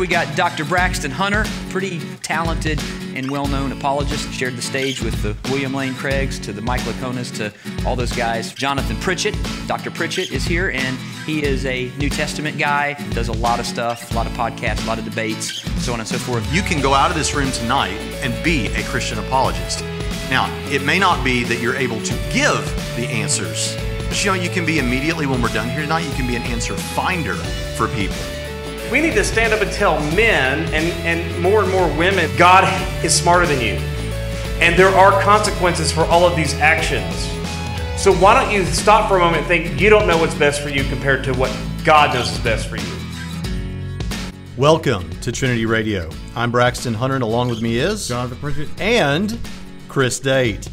We got Dr. Braxton Hunter, pretty talented and well known apologist, shared the stage with the William Lane Craigs to the Mike Liconas to all those guys. Jonathan Pritchett, Dr. Pritchett is here, and he is a New Testament guy, does a lot of stuff, a lot of podcasts, a lot of debates, so on and so forth. You can go out of this room tonight and be a Christian apologist. Now, it may not be that you're able to give the answers, but you know, you can be immediately when we're done here tonight, you can be an answer finder for people. We need to stand up and tell men and, and more and more women God is smarter than you. And there are consequences for all of these actions. So why don't you stop for a moment and think you don't know what's best for you compared to what God knows is best for you? Welcome to Trinity Radio. I'm Braxton Hunter, and along with me is Jonathan Pritchett. and Chris Date.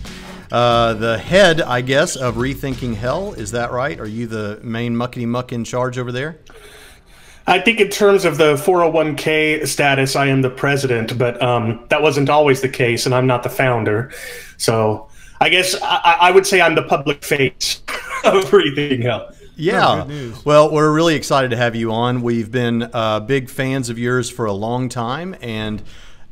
Uh, the head, I guess, of Rethinking Hell. Is that right? Are you the main muckety muck in charge over there? I think in terms of the 401k status, I am the president, but um, that wasn't always the case, and I'm not the founder. So I guess I, I would say I'm the public face of Rethinking Hell. Yeah. good news. well, we're really excited to have you on. We've been uh, big fans of yours for a long time, and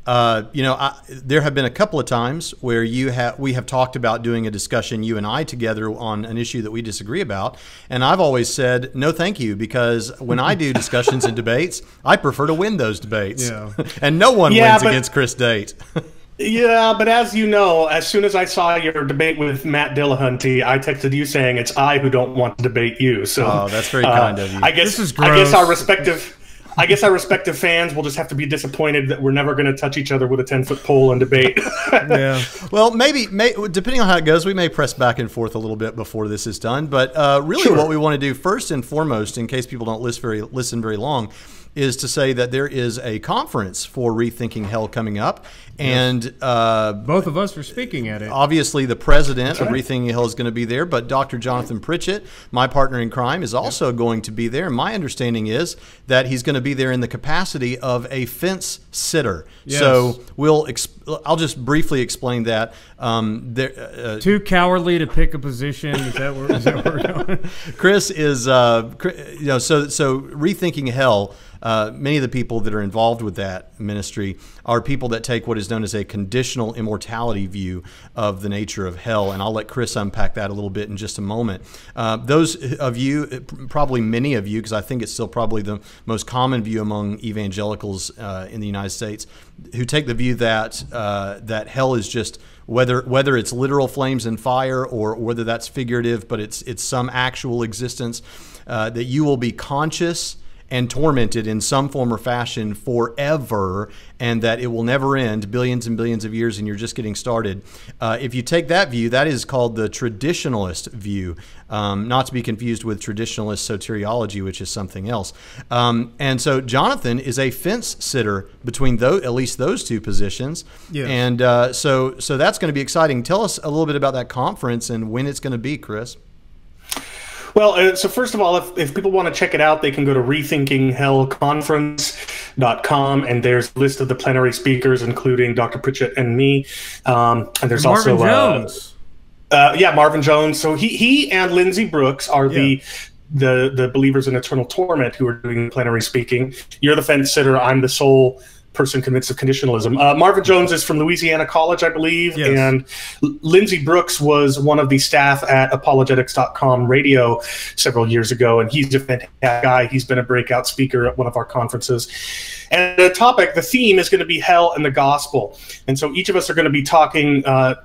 uh, you know, I, there have been a couple of times where you have we have talked about doing a discussion, you and I together, on an issue that we disagree about, and I've always said no, thank you, because when I do discussions and debates, I prefer to win those debates, Yeah. and no one Yeah, wins but- against Chris Date. Yeah, but as you know, as soon as I saw your debate with Matt Dillahunty, I texted you saying it's I who don't want to debate you. So Oh, that's very kind of you. I guess This is I guess our respective. I guess our respective fans will just have to be disappointed that we're never going to touch each other with a ten foot pole and debate. Yeah. Well, maybe, may, depending on how it goes, we may press back and forth a little bit before this is done. But uh, really, Sure. what we want to do first and foremost, in case people don't listen very listen very long, is to say that there is a conference for rethinking hell coming up, and uh, Both of us are speaking at it. obviously the president of Rethinking Hell is going to be there, but Dr. Jonathan Pritchett, my partner in crime, is also going to be there. My understanding is that he's going to be there in the capacity of a fence sitter. Yes. So we'll. Exp- I'll just briefly explain that. Um, there, uh, Too cowardly to pick a position. Is that where, is that where we're going? Chris is, uh, you know, so so rethinking hell. Uh, many of the people that are involved with that ministry are people that take what is known as a conditional immortality view of the nature of hell, and I'll let Chris unpack that a little bit in just a moment. Uh, those of you, probably many of you, because I think it's still probably the most common view among evangelicals uh, in the United States, who take the view that uh, that hell is just whether whether it's literal flames and fire or whether that's figurative, but it's it's some actual existence uh, that you will be conscious and tormented in some form or fashion forever, and that it will never end, billions and billions of years, and you're just getting started. Uh, if you take that view, that is called the traditionalist view, um, not to be confused with traditionalist soteriology, which is something else. Um, and so Jonathan is a fence sitter between those, at least those two positions. Yes. And uh, so, so that's going to be exciting. Tell us a little bit about that conference and when it's going to be, Chris. Well, uh, so first of all, if, if people want to check it out, they can go to rethinkinghellconference.com and there's a list of the plenary speakers, including Dr. Pritchett and me. Um, and there's Marvin also uh, Jones. uh, yeah, Marvin Jones. So he he and Lindsey Brooks are the the the believers in eternal torment who are doing the plenary speaking. You're the fence sitter. I'm the sole person convinced of conditionalism. Uh, Marvin Jones is from Louisiana College, I believe, Yes. and Lindsey Brooks was one of the staff at apologetics.com radio several years ago, and he's a fantastic guy. He's been a breakout speaker at one of our conferences. And the topic, the theme is going to be hell and the gospel. And so each of us are going to be talking. Uh,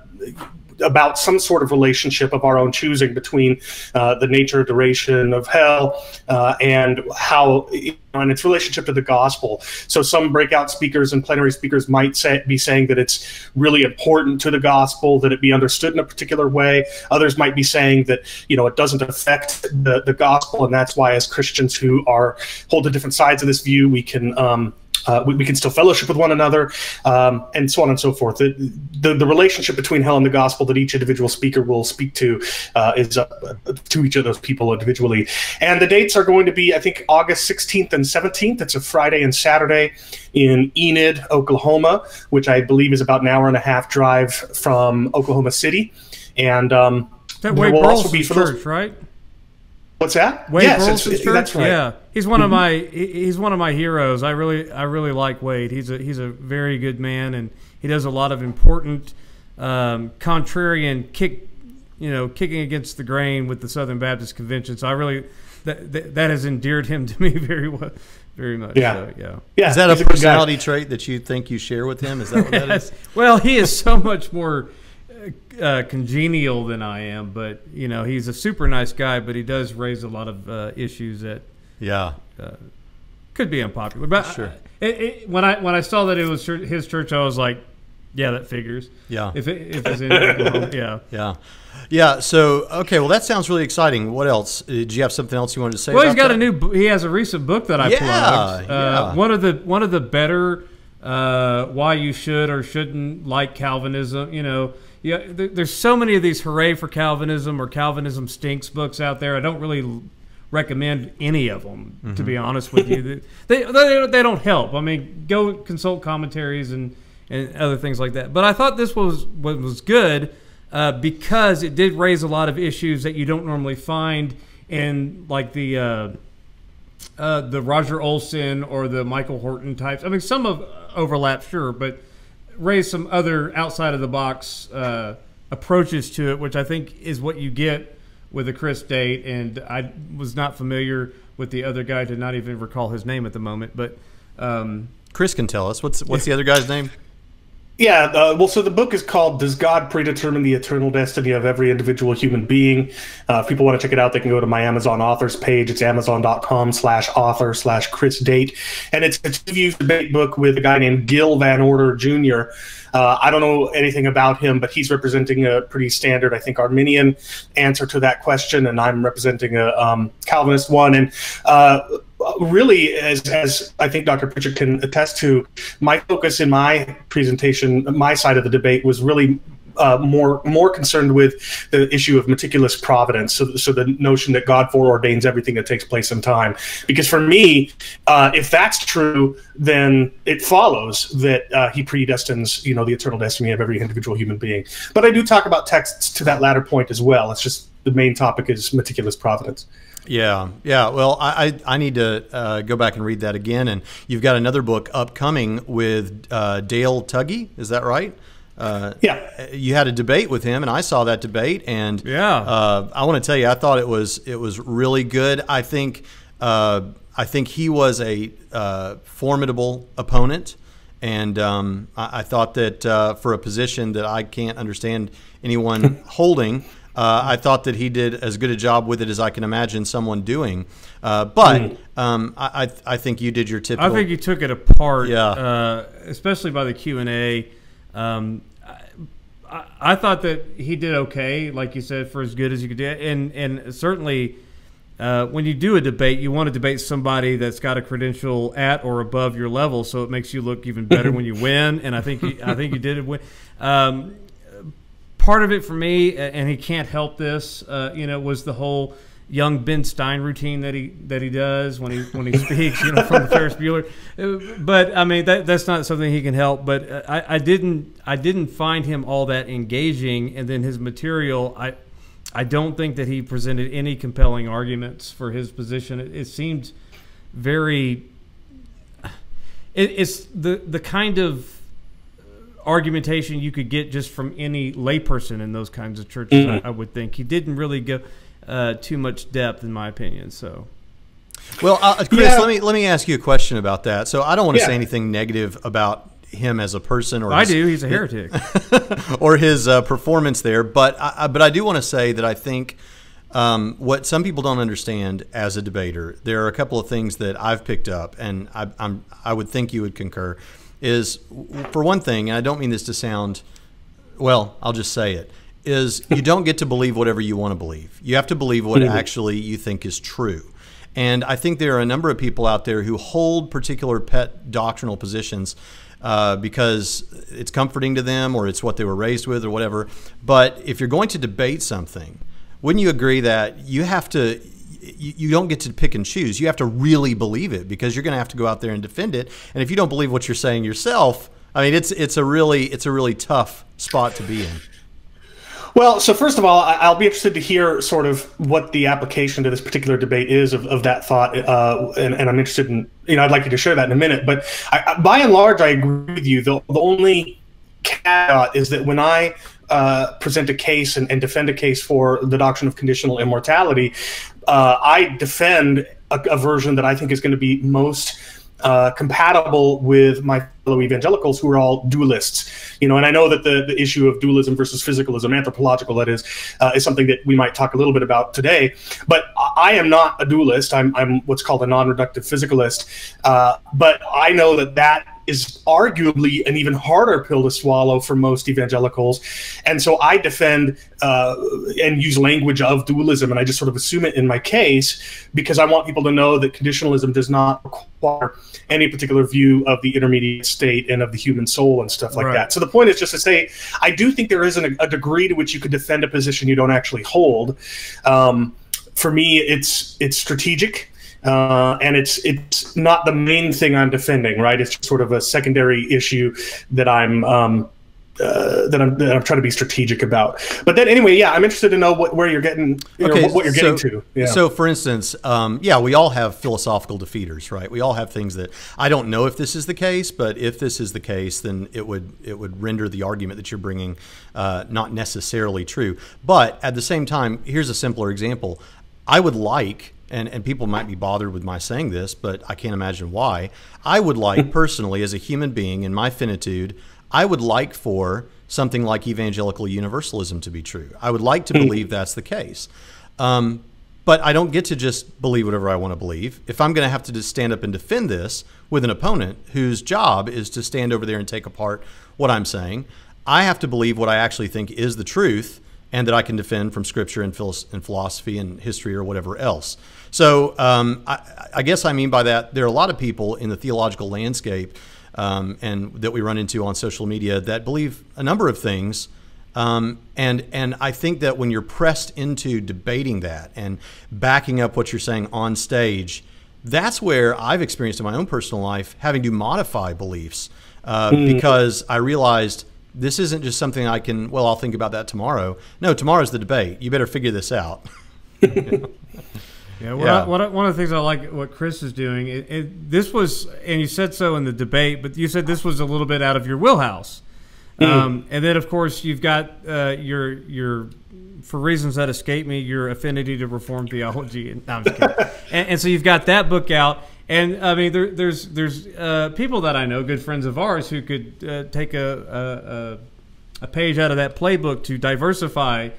about some sort of relationship of our own choosing between uh, the nature duration of hell uh, and how you know, and its relationship to the gospel. So some breakout speakers and plenary speakers might say, be saying that it's really important to the gospel that it be understood in a particular way. Others might be saying that you know it doesn't affect the, the gospel, and that's why as Christians who are hold to different sides of this view, we can. Um, uh, we, we can still fellowship with one another, um, and so on and so forth. The, the, the relationship between hell and the gospel that each individual speaker will speak to uh, is up to each of those people individually. And the dates are going to be, I think, August 16th and 17th. It's a Friday and Saturday in Enid, Oklahoma, which I believe is about an hour and a half drive from Oklahoma City. And um, That way will also Burleson's be those- right? What's that? Wade yes, Burleson's it's- church. that's right. Yeah, he's one of my he's one of my heroes. I really I really like Wade. He's a he's a very good man, and he does a lot of important um, contrarian kick, you know, kicking against the grain with the Southern Baptist Convention. So I really that that, that has endeared him to me very well, very much. Yeah. So, yeah. Yeah, Is that a good guy. personality trait that you think you share with him? Is that what that is? Yes. Well, he is so much more uh, uh, congenial than I am, but you know, he's a super nice guy, but he does raise a lot of uh, issues that Yeah. could be unpopular. But Sure. I- it, it, when I when I saw that it was his church, I was like, yeah, that figures. Yeah. If it, if it's in Oklahoma, yeah. Yeah. Yeah. So, okay. Well, that sounds really exciting. What else? Uh, Did you have something else you wanted to say? Well, he's got that? a new. He has a recent book that I Yeah, plugged. Uh, yeah. One of the one of the better uh, why you should or shouldn't like Calvinism. You know, yeah. There, there's so many of these hooray for Calvinism or Calvinism stinks books out there. I don't really recommend any of them to Mm-hmm. be honest with you. They, they they don't help. I mean, go consult commentaries and and other things like that. But I thought this was was good uh, because it did raise a lot of issues that you don't normally find in like the uh, uh, the Roger Olson or the Michael Horton types. I mean, some of overlap, sure, but raise some other outside of the box uh, approaches to it, which I think is what you get with a Chris Date. And I was not familiar with the other guy, did not even recall his name at the moment, but. Um, Chris can tell us. What's what's the other guy's name? Yeah, uh, well, so the book is called "Does God Predetermine the Eternal Destiny of Every Individual Human Being?" Uh, if people want to check it out, they can go to my Amazon authors page. It's amazon.com/slash author slash Chris Date, and it's a two-view debate book with a guy named Gil Van Order Jr. Uh, I don't know anything about him, but he's representing a pretty standard, I think, Arminian answer to that question, and I'm representing a um, Calvinist one. And uh, really, as, as I think Dr. Pritchett can attest to, my focus in my presentation, my side of the debate, was really uh, more more concerned with the issue of meticulous providence. So, so the notion that God foreordains everything that takes place in time. Because for me, uh, if that's true, then it follows that uh, He predestines, you know, the eternal destiny of every individual human being. But I do talk about texts to that latter point as well. It's just the main topic is meticulous providence. Yeah, yeah. Well, I I, I need to uh, go back and read that again. And you've got another book upcoming with uh, Dale Tuggy. Is that right? Uh, Yeah. You had a debate with him, and I saw that debate. And Yeah. uh, I want to tell you, I thought it was it was really good. I think uh, I think he was a uh, formidable opponent. And um, I, I thought that uh, for a position that I can't understand anyone holding, uh, I thought that he did as good a job with it as I can imagine someone doing. Uh, but um, I, I, think you did your typical. I think you took it apart, Yeah. uh, especially by the Q and A. Um, I, I thought that he did okay, like you said, for as good as you could do, and and certainly. Uh, when you do a debate, you want to debate somebody that's got a credential at or above your level, so it makes you look even better when you win. And I think you, I think you did win. Um, part of it for me, and he can't help this, uh, you know, was the whole young Ben Stein routine that he that he does when he when he speaks, you know, from Ferris Bueller. Uh, But I mean, that that's not something he can help. But uh, I, I didn't I didn't find him all that engaging, and then his material, I. I don't think that he presented any compelling arguments for his position. It, it seemed very. It, it's the the kind of argumentation you could get just from any layperson in those kinds of churches. I, I would think he didn't really go uh, too much depth, in my opinion. So Well, uh, Chris, Yeah. let me let me ask you a question about that. So I don't want to Yeah. say anything negative about him as a person, or I his- do. He's a heretic. or his uh, performance there. But I, I- but I do want to say that I think um, what some people don't understand as a debater, there are a couple of things that I've picked up, and I, I'm I would think you would concur. Is for one thing, and I don't mean this to sound well, I'll just say it, is you don't get to believe whatever you want to believe. You have to believe what actually you think is true. And I think there are a number of people out there who hold particular pet doctrinal positions uh, because it's comforting to them or it's what they were raised with or whatever. But if you're going to debate something, wouldn't you agree that you have to you, you don't get to pick and choose. You have to really believe it because you're going to have to go out there and defend it. And if you don't believe what you're saying yourself, I mean, it's it's a really it's a really tough spot to be in. Well, so first of all, I'll be interested to hear sort of what the application to this particular debate is of, of that thought, uh, and, and, I'm interested in, you know, I'd like you to share that in a minute. But I, by and large, I agree with you. The, the only caveat is that when I uh, present a case and, and, defend a case for the doctrine of conditional immortality, uh, I defend a, a version that I think is going to be most uh, compatible with my fellow evangelicals who are all dualists. You know, and I know that the, the issue of dualism versus physicalism, anthropological that is, uh, is something that we might talk a little bit about today. But I am not a dualist. I'm, I'm what's called a non-reductive physicalist. Uh, but I know that that is arguably an even harder pill to swallow for most evangelicals. And so I defend uh, and use language of dualism, and I just sort of assume it in my case because I want people to know that conditionalism does not require any particular view of the intermediate state and of the human soul and stuff like right. that. So the point is just to say, I do think there is an, a degree to which you could defend a position you don't actually hold. Um, for me, it's it's strategic uh, and it's it's not the main thing I'm defending, right? It's just sort of a secondary issue that I'm um, uh, that, I'm, that I'm trying to be strategic about. But then anyway, yeah, I'm interested to know what, where you're getting, you okay, know, what, you're so, getting to. Yeah. So, for instance, um, yeah, we all have philosophical defeaters, right? We all have things that I don't know if this is the case, but if this is the case, then it would it would render the argument that you're bringing uh, not necessarily true. But at the same time, here's a simpler example. I would like and, and people might be bothered with my saying this, but I can't imagine why. I would like personally, as a human being in my finitude, I would like for something like evangelical universalism to be true. I would like to believe that's the case. Um, but I don't get to just believe whatever I want to believe. If I'm going to have to just stand up and defend this with an opponent whose job is to stand over there and take apart what I'm saying, I have to believe what I actually think is the truth and that I can defend from scripture and, philosophy and history or whatever else. So um, I, I, guess I mean by that there are a lot of people in the theological landscape um, and that we run into on social media that believe a number of things. Um, and and I think that when you're pressed into debating that and backing up what you're saying on stage, that's where I've experienced in my own personal life having to modify beliefs uh, mm. because I realized this isn't just something I can. Well, I'll think about that tomorrow. No, tomorrow's the debate. You better figure this out. yeah. I, what I, one of the things I like what Chris is doing. It, it, this was, and you said so in the debate, but you said this was a little bit out of your wheelhouse. Mm. Um, and then, of course, you've got uh, your your for reasons that escape me, your affinity to reform theology. No, I'm just kidding. and, and, so you've got that book out, and I mean, there, there's there's uh, people that I know, good friends of ours, who could uh, take a, a, a page out of that playbook to diversify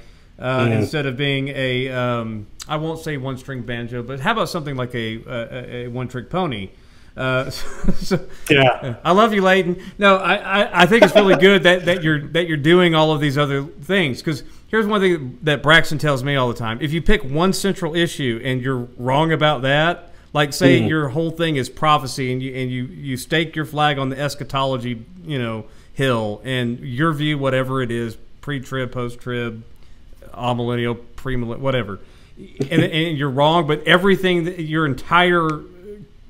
uh, mm. instead of being a um, I won't say one string banjo, but how about something like a, a, a one trick pony? Uh, so, yeah, I love you, Leighton. No, I, I, I, think it's really good that, that you're that you're doing all of these other things because here's one thing that Braxton tells me all the time: if you pick one central issue and you're wrong about that, like say mm. your whole thing is prophecy and you and you you stake your flag on the eschatology, you know, hill, and your view, whatever it is, pre-trib, post-trib, amillennial, premillennial, whatever. And, and you're wrong, but everything, your entire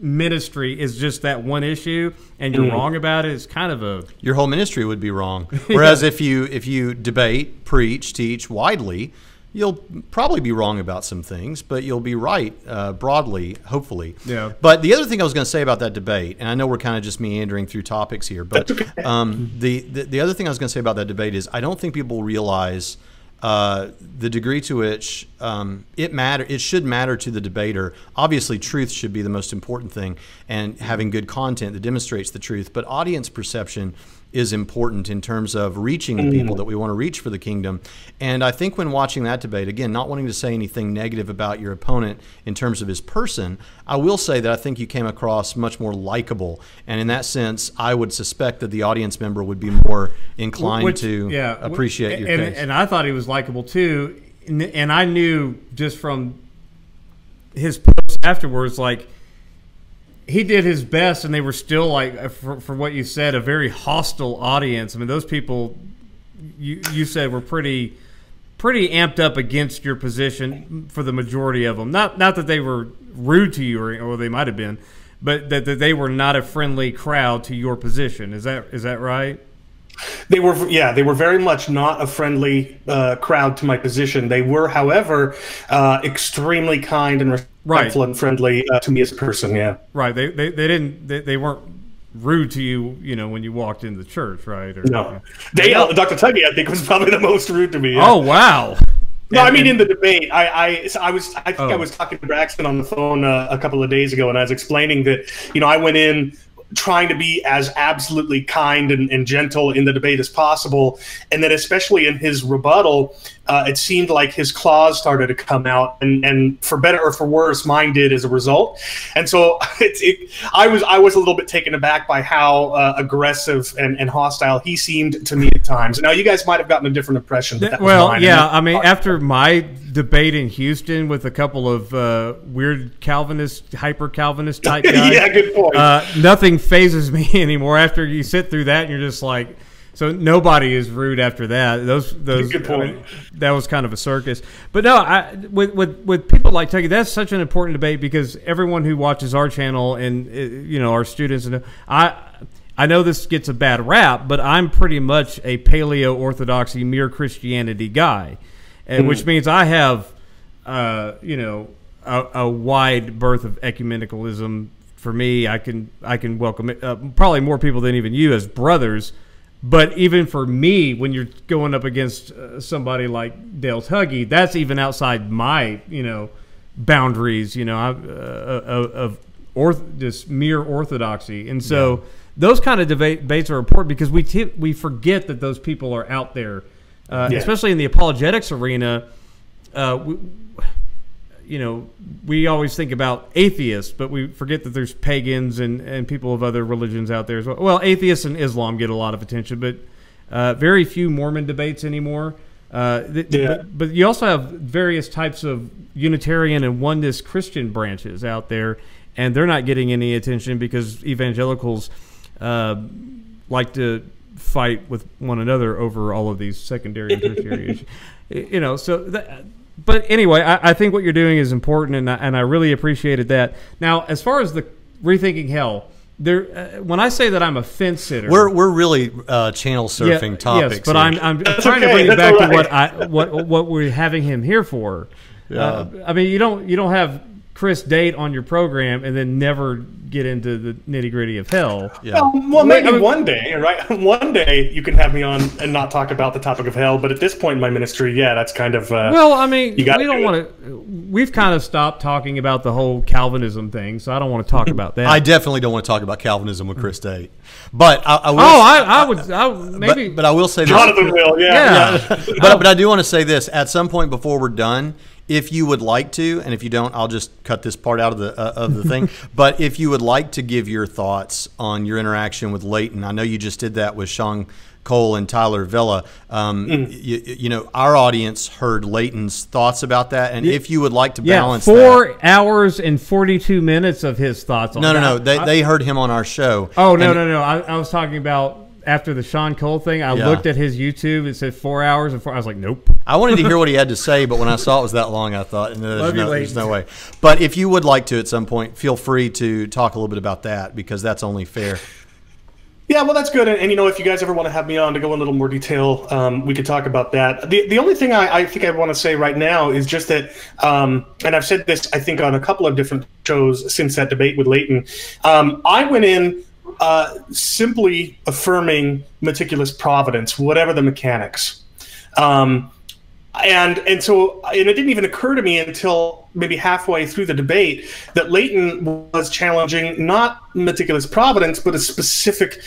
ministry is just that one issue and you're mm. wrong about it it's kind of a your whole ministry would be wrong. Whereas if you if you debate preach teach widely you'll probably be wrong about some things but you'll be right uh, broadly hopefully. Yeah. But the other thing i was going to say about that debate and i know we're kind of just meandering through topics here but um, the, the the other thing i was going to say about that debate is i don't think people realize uh, the degree to which um, it matter, it should matter to the debater. Obviously, truth should be the most important thing, and having good content that demonstrates the truth. But audience perception is important in terms of reaching the people mm. that we want to reach for the kingdom. And I think when watching that debate, again, not wanting to say anything negative about your opponent in terms of his person, I will say that I think you came across much more likable. And in that sense, I would suspect that the audience member would be more inclined Which, to yeah, appreciate your and, case. And I thought he was likable too. And I knew just from his post afterwards, like, he did his best, and they were still like, uh, for, for what you said, a very hostile audience. I mean, those people you you said were pretty pretty amped up against your position for the majority of them. Not not that they were rude to you, or, or they might have been, but that, that they were not a friendly crowd to your position. Is that is that right? They were, yeah, they were very much not a friendly uh, crowd to my position. They were, however, uh, extremely kind and Right. and friendly uh, to me as a person. Yeah. Right. They they, they didn't they, they weren't rude to you, you know, when you walked into the church, right? Or, No. They, uh, Dr. Tuggy, I think, was probably the most rude to me. yeah. Oh wow. No, I mean in the debate, I I, so I was I think Oh. I was talking to Braxton on the phone uh, a couple of days ago, and I was explaining that you know I went in trying to be as absolutely kind and, and gentle in the debate as possible, and that especially in his rebuttal, uh, it seemed like his claws started to come out, and and for better or for worse, mine did as a result, and so it's it, I was I was a little bit taken aback by how uh, aggressive and, and hostile he seemed to me at times. Now you guys might have gotten a different impression. But that was well, mine. yeah. I mean, after my debate in Houston with a couple of uh, weird Calvinist, hyper Calvinist type guys, yeah, good point. uh, nothing fazes me anymore. After you sit through that, and you're just like, so nobody is rude after that. Those those Good point. that was kind of a circus. But no, I with with with people like Tuggy, that's such an important debate because everyone who watches our channel and uh, you know our students and I. I know this gets a bad rap, but I'm pretty much a paleo orthodoxy, mere Christianity guy, and which means I have, uh, you know, a, a wide berth of ecumenicalism. For me, I can I can welcome it, uh, probably more people than even you as brothers. But even for me, when you're going up against uh, somebody like Dale Tuggy, that's even outside my you know boundaries. You know, I, uh, of, of orth- just mere orthodoxy, and so those kind of debates are important because we t- we forget that those people are out there, uh, Yeah. especially in the apologetics arena. Uh, we, you know, we always think about atheists, but we forget that there's pagans and, and people of other religions out there as well. Well, atheists and Islam get a lot of attention, but uh, very few Mormon debates anymore. Uh, th- Yeah. but, but you also have various types of Unitarian and Oneness Christian branches out there, and they're not getting any attention because evangelicals uh, like to fight with one another over all of these secondary and tertiary issues. You know, so that, but anyway, I, I think what you're doing is important, and I, and I really appreciated that. Now, as far as the rethinking hell, there, uh, when I say that I'm a fence sitter, We're we're really uh, channel surfing topics. Yes, but here. I'm, I'm That's trying to okay, bring it back all to what I what what we're having him here for. Uh, I mean, you don't you don't have Chris date on your program and then never get into the nitty gritty of hell. yeah. Well, well, maybe I mean- one day, right? One day you can have me on and not talk about the topic of hell. But at this point in my ministry, yeah, that's kind of uh, Well, I mean, You we don't do want to. We've kind of stopped talking about the whole Calvinism thing, so I don't want to talk about that. I definitely don't want to talk about Calvinism with Chris Date, but I, I will. oh, I, I would. I, maybe. but, but I will say this. Jonathan will. Yeah, yeah. but, but I do want to say this at some point before we're done. If you would like to, and if you don't, I'll just cut this part out of the uh, of the thing. but if you would like to give your thoughts on your interaction with Leighton, I know you just did that with Sean Cole and Tyler Vela. Um, Mm. you, you know, our audience heard Leighton's thoughts about that, and if you would like to yeah, balance that, four hours and forty-two minutes of his thoughts on no, no, that. no, they, I- they heard him on our show. Oh no no no! I, I was talking about after the Sean Cole thing. I Yeah. looked at his YouTube. It said four hours and four. I was like, nope. I wanted to hear what he had to say, but when I saw it was that long, I thought, no, there's, Love you, no, there's no way. But if you would like to at some point, feel free to talk a little bit about that because that's only fair. Yeah, well, that's good. And, and, you know, if you guys ever want to have me on to go in a little more detail, um, we could talk about that. The the only thing I, I think I want to say right now is just that, um, and I've said this I think on a couple of different shows since that debate with Leighton. Um, I went in uh, simply affirming meticulous providence, whatever the mechanics. Um, and and so and it didn't even occur to me until maybe halfway through the debate that Leighton was challenging not meticulous providence, but a specific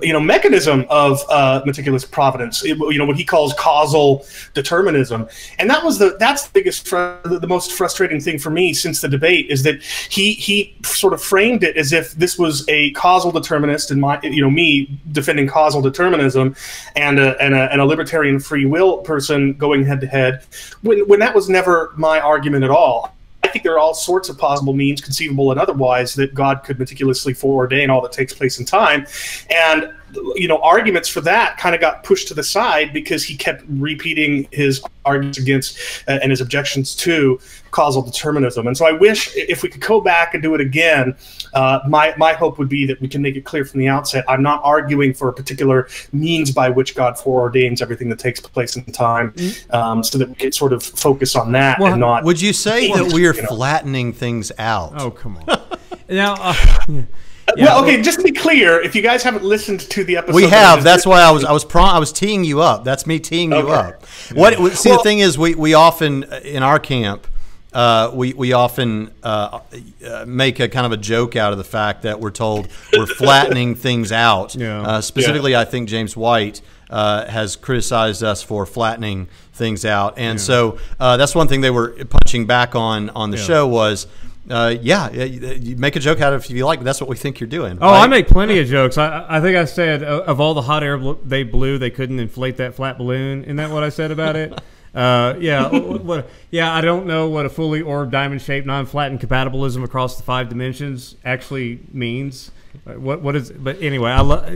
you know mechanism of uh, meticulous providence. You know what he calls causal determinism. And that was the that's the biggest fr- the most frustrating thing for me since the debate is that he he sort of framed it as if this was a causal determinist and my you know me defending causal determinism and a, and a, and a libertarian free will person going head to head when when that was never my argument at all think there are all sorts of possible means, conceivable and otherwise, that God could meticulously foreordain all that takes place in time. And you know, arguments for that kind of got pushed to the side because he kept repeating his arguments against uh, and his objections to causal determinism. And so I wish if we could go back and do it again, uh, my, my hope would be that we can make it clear from the outset I'm not arguing for a particular means by which God foreordains everything that takes place in time Mm-hmm. um, so that we can sort of focus on that Well, and not. Would you say that we are you know. flattening things out? Oh come on. now, uh, yeah. well, okay, just to be clear, if you guys haven't listened to the episode, We have. That's why I was I was prom- I was teeing you up. That's me teeing you up. What see Well- the thing is we we often uh, in our camp uh, we we often uh, uh, make a kind of a joke out of the fact that we're told we're flattening things out. Yeah. Uh, specifically, I think James White uh, has criticized us for flattening things out, and so uh, that's one thing they were punching back on on the Yeah. show was. Uh, yeah, yeah, you you make a joke out of it if you like, but that's what we think you're doing. Oh, I make plenty of jokes. I, I think I said uh, of all the hot air bl- they blew, they couldn't inflate that flat balloon. Isn't that what I said about it? Uh, yeah, what, what, yeah. I don't know what a fully orbed diamond-shaped, non-flattened compatibilism across the five dimensions actually means. What what is? But anyway, I love.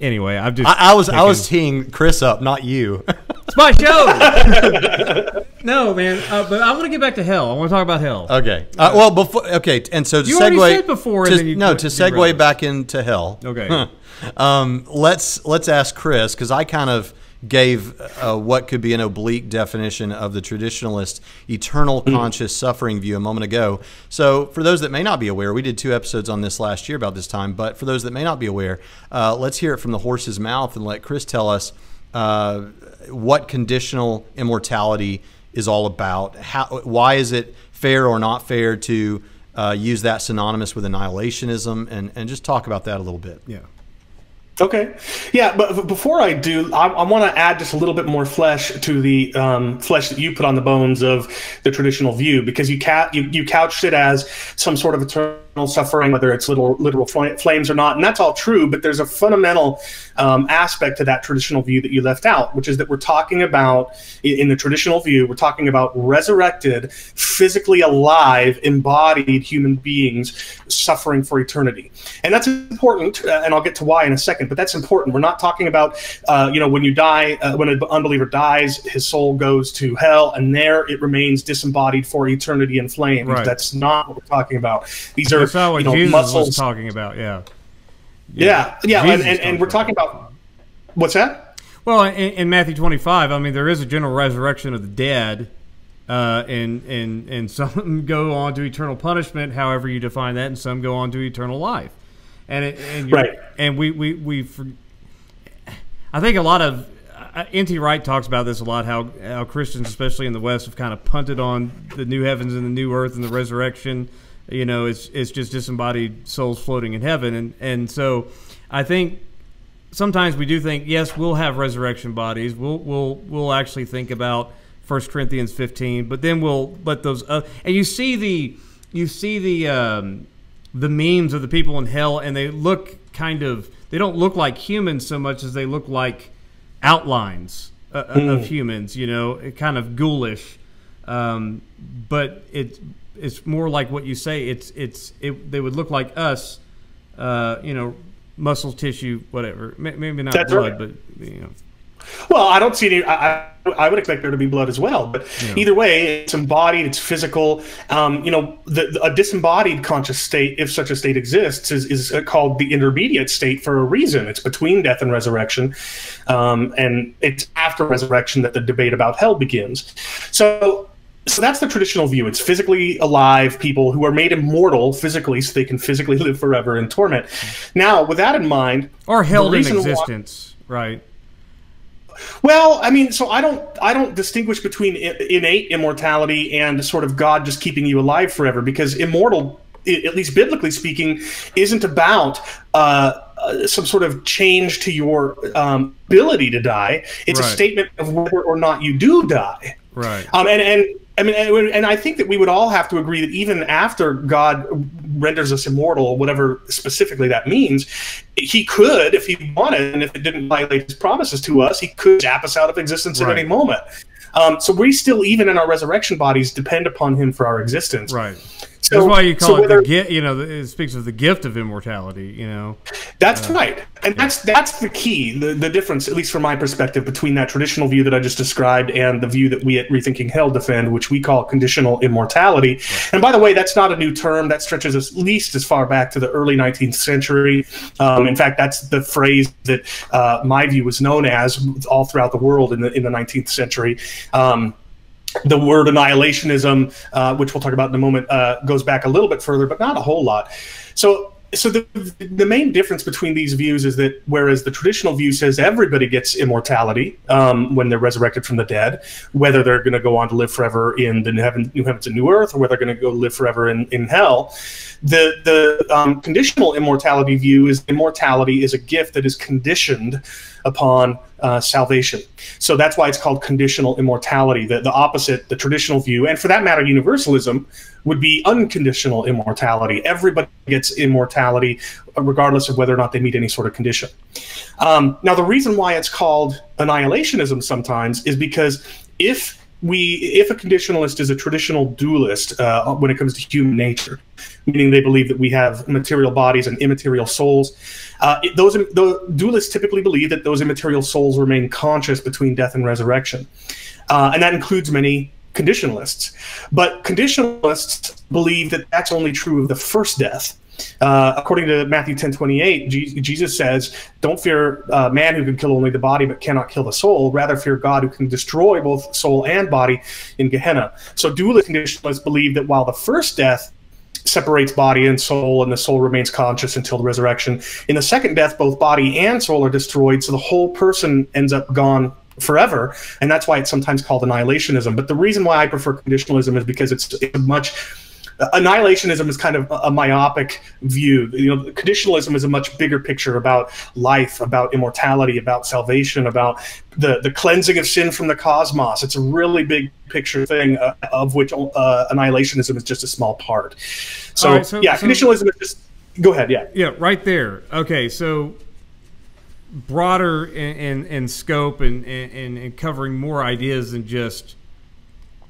Anyway, I've just. I, I was I was teeing Chris up, not you. it's my show. no, man. Uh, but I want to get back to hell. I want to talk about hell. okay. Uh, well, before okay, and so to You segue already said before, to- you no to segue back into hell. Okay. um, let's let's ask Chris because I kind of gave uh, what could be an oblique definition of the traditionalist eternal Hmm. conscious suffering view a moment ago. So, for those that may not be aware, we did two episodes on this last year about this time. But for those that may not be aware, uh, let's hear it from the horse's mouth and let Chris tell us uh, what conditional immortality is all about. How, why is it fair or not fair to uh, use that synonymous with annihilationism, and, and just talk about that a little bit. Yeah. Okay, yeah, but before I do, I, I want to add just a little bit more flesh to the um, flesh that you put on the bones of the traditional view, because you, ca- you you couched it as some sort of eternal suffering, whether it's little, literal fl- flames or not, and that's all true. But there's a fundamental um, aspect to that traditional view that you left out, which is that we're talking about in the traditional view, we're talking about resurrected, physically alive, embodied human beings suffering for eternity, and that's important. Uh, and I'll get to why in a second, but that's important. We're not talking about, uh, you know, when you die, uh, when an unbeliever dies, his soul goes to hell, and there it remains disembodied for eternity in flames. Right. That's not what we're talking about. These are, That's not what you know, Jesus muscles. was talking about. Yeah. yeah, yeah, Jesus and, and, and we're talking talking about what's that? Well, in, in Matthew 25, I mean, there is a general resurrection of the dead, uh, and and and some go on to eternal punishment, however you define that, and some go on to eternal life. And it, and you're- Right. and we we we. For, I think a lot of uh, N.T. Wright talks about this a lot. How how Christians, especially in the West, have kind of punted on the new heavens and the new earth and the resurrection. You know, it's it's just disembodied souls floating in heaven, and and so I think sometimes we do think yes we'll have resurrection bodies. We'll we'll we'll actually think about 1 corinthians 15 but then we'll let those uh, and you see the you see the um, the memes of the people in hell and they look kind of they don't look like humans so much as they look like outlines uh, of humans you know kind of ghoulish. Um, but it's it's more like what you say it's it's it, they would look like us uh, you know, muscle tissue, whatever. Maybe not That's blood, right. but you know. Well, I don't see any. I, I, would expect there to be blood as well, but either way, it's embodied, it's physical. Um, you know, the, the- a disembodied conscious state, if such a state exists, is, is called the intermediate state for a reason. It's between death and resurrection, um, and it's after resurrection that the debate about hell begins. So. So that's the traditional view. It's physically alive people who are made immortal physically, so they can physically live forever in torment. Now, with that in mind, Or held in reason why- existence, right? Well, I mean, so I don't I don't distinguish between innate immortality and sort of God just keeping you alive forever because immortal, at least biblically speaking, isn't about uh, uh, some sort of change to your um, ability to die. It's a statement of whether or not you do die. Right. Um, and and I mean, and, and I think that we would all have to agree that even after God renders us immortal, whatever specifically that means, He could, if He wanted, and if it didn't violate His promises to us, He could zap us out of existence at any moment. Um, so we still, even in our resurrection bodies, depend upon Him for our existence. Right. So, That's why you call so it whether, the gift. You know, it speaks of the gift of immortality. You know, that's uh, right, and that's that's the key. The the difference, at least from my perspective, between that traditional view that I just described and the view that we at Rethinking Hell defend, which we call conditional immortality. Right. And by the way, that's not a new term. That stretches at least as far back to the early 19th century. Um, in fact, that's the phrase that uh, my view was known as all throughout the world in the in the 19th century. Um, the word annihilationism, uh, which we'll talk about in a moment, uh, goes back a little bit further, but not a whole lot. So so the the main difference between these views is that whereas the traditional view says everybody gets immortality um, when they're resurrected from the dead, whether they're going to go on to live forever in the new, heaven, new heavens and new earth, or whether they're going to go live forever in, in hell, the the um, conditional immortality view is immortality is a gift that is conditioned upon uh, salvation. So that's why it's called conditional immortality. The, the opposite, the traditional view, and for that matter, universalism would be unconditional immortality. Everybody gets immortality regardless of whether or not they meet any sort of condition. Um, now, the reason why it's called annihilationism sometimes is because if we if a conditionalist is a traditional dualist uh, when it comes to human nature, meaning they believe that we have material bodies and immaterial souls, uh, those dualists typically believe that those immaterial souls remain conscious between death and resurrection, uh, and that includes many conditionalists. But conditionalists believe that that's only true of the first death. Uh, according to Matthew 10 28, Jesus says, Don't fear uh, man who can kill only the body but cannot kill the soul. Rather, fear God who can destroy both soul and body in Gehenna. So, dualist conditionalists believe that while the first death separates body and soul, and the soul remains conscious until the resurrection, in the second death, both body and soul are destroyed. So, the whole person ends up gone forever and that's why it's sometimes called annihilationism but the reason why i prefer conditionalism is because it's, it's much annihilationism is kind of a myopic view. You know, conditionalism is a much bigger picture about life, about immortality, about salvation, about the the cleansing of sin from the cosmos. It's a really big picture thing uh, of which uh, annihilationism is just a small part. So, right, so yeah, so, conditionalism is just. Go ahead. Yeah. Yeah. Right there. Okay. So broader in, in, in scope and, and, and covering more ideas than just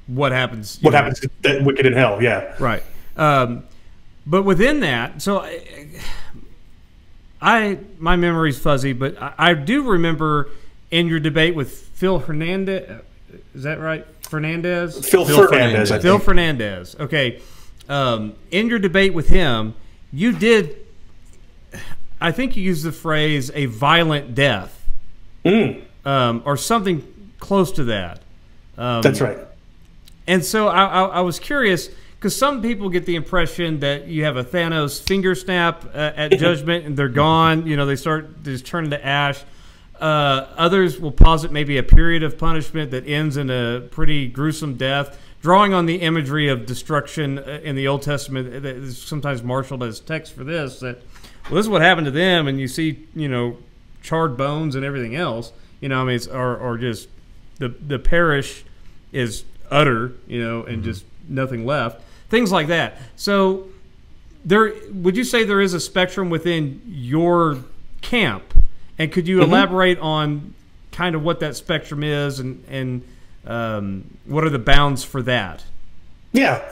what happens. What know. happens to wicked in hell? Yeah. Right. Um, but within that, so I, I my memory's fuzzy, but I, I, do remember in your debate with Phil Hernandez. Is that right? Fernandes. Phil, Phil Fernandes. Fernandes Phil Fernandes. Okay. Um, in your debate with him, you did. I think you used the phrase "a violent death," mm. um, or something close to that. Um, That's right. And so I, I, I was curious because some people get the impression that you have a Thanos finger snap uh, at Judgment and they're gone. You know, they start just turn to ash. Uh, others will posit maybe a period of punishment that ends in a pretty gruesome death, drawing on the imagery of destruction uh, in the Old Testament that is sometimes marshaled as text for this. That well, this is what happened to them, and you see, you know, charred bones and everything else. You know, I mean, it's, or or just the the parish is utter, you know, and mm-hmm. just nothing left. Things like that. So there would you say there is a spectrum within your camp? And could you mm-hmm. elaborate on kind of what that spectrum is and and um, what are the bounds for that? Yeah.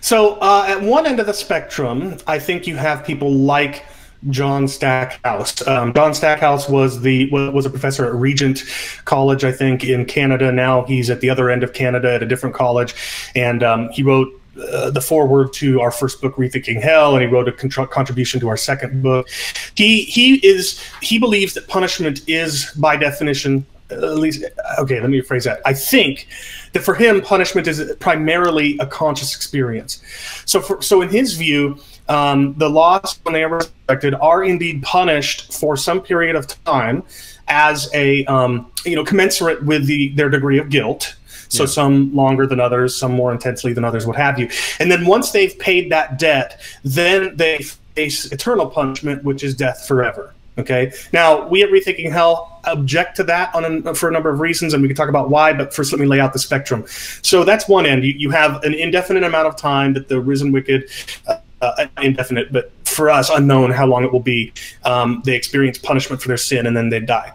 So uh, at one end of the spectrum, I think you have people like John Stackhouse. Um, John Stackhouse was the was a professor at Regent College, I think, in Canada. Now he's at the other end of Canada at a different college, and um, he wrote uh, the foreword to our first book, Rethinking Hell, and he wrote a contribution to our second book. He he is he believes that punishment is by definition at least okay. Let me rephrase that. I think that for him, punishment is primarily a conscious experience. So for so in his view um, the lost, when they are resurrected, are indeed punished for some period of time as a, um, you know, commensurate with the, their degree of guilt. So yeah. some longer than others, some more intensely than others, what have you. And then once they've paid that debt, then they face eternal punishment, which is death forever. Okay. Now we at Rethinking Hell object to that on a, for a number of reasons, and we can talk about why. But first, let me lay out the spectrum. So that's one end. You, you have an indefinite amount of time that the risen wicked uh, uh, indefinite, but for us, unknown how long it will be. Um, they experience punishment for their sin and then they die.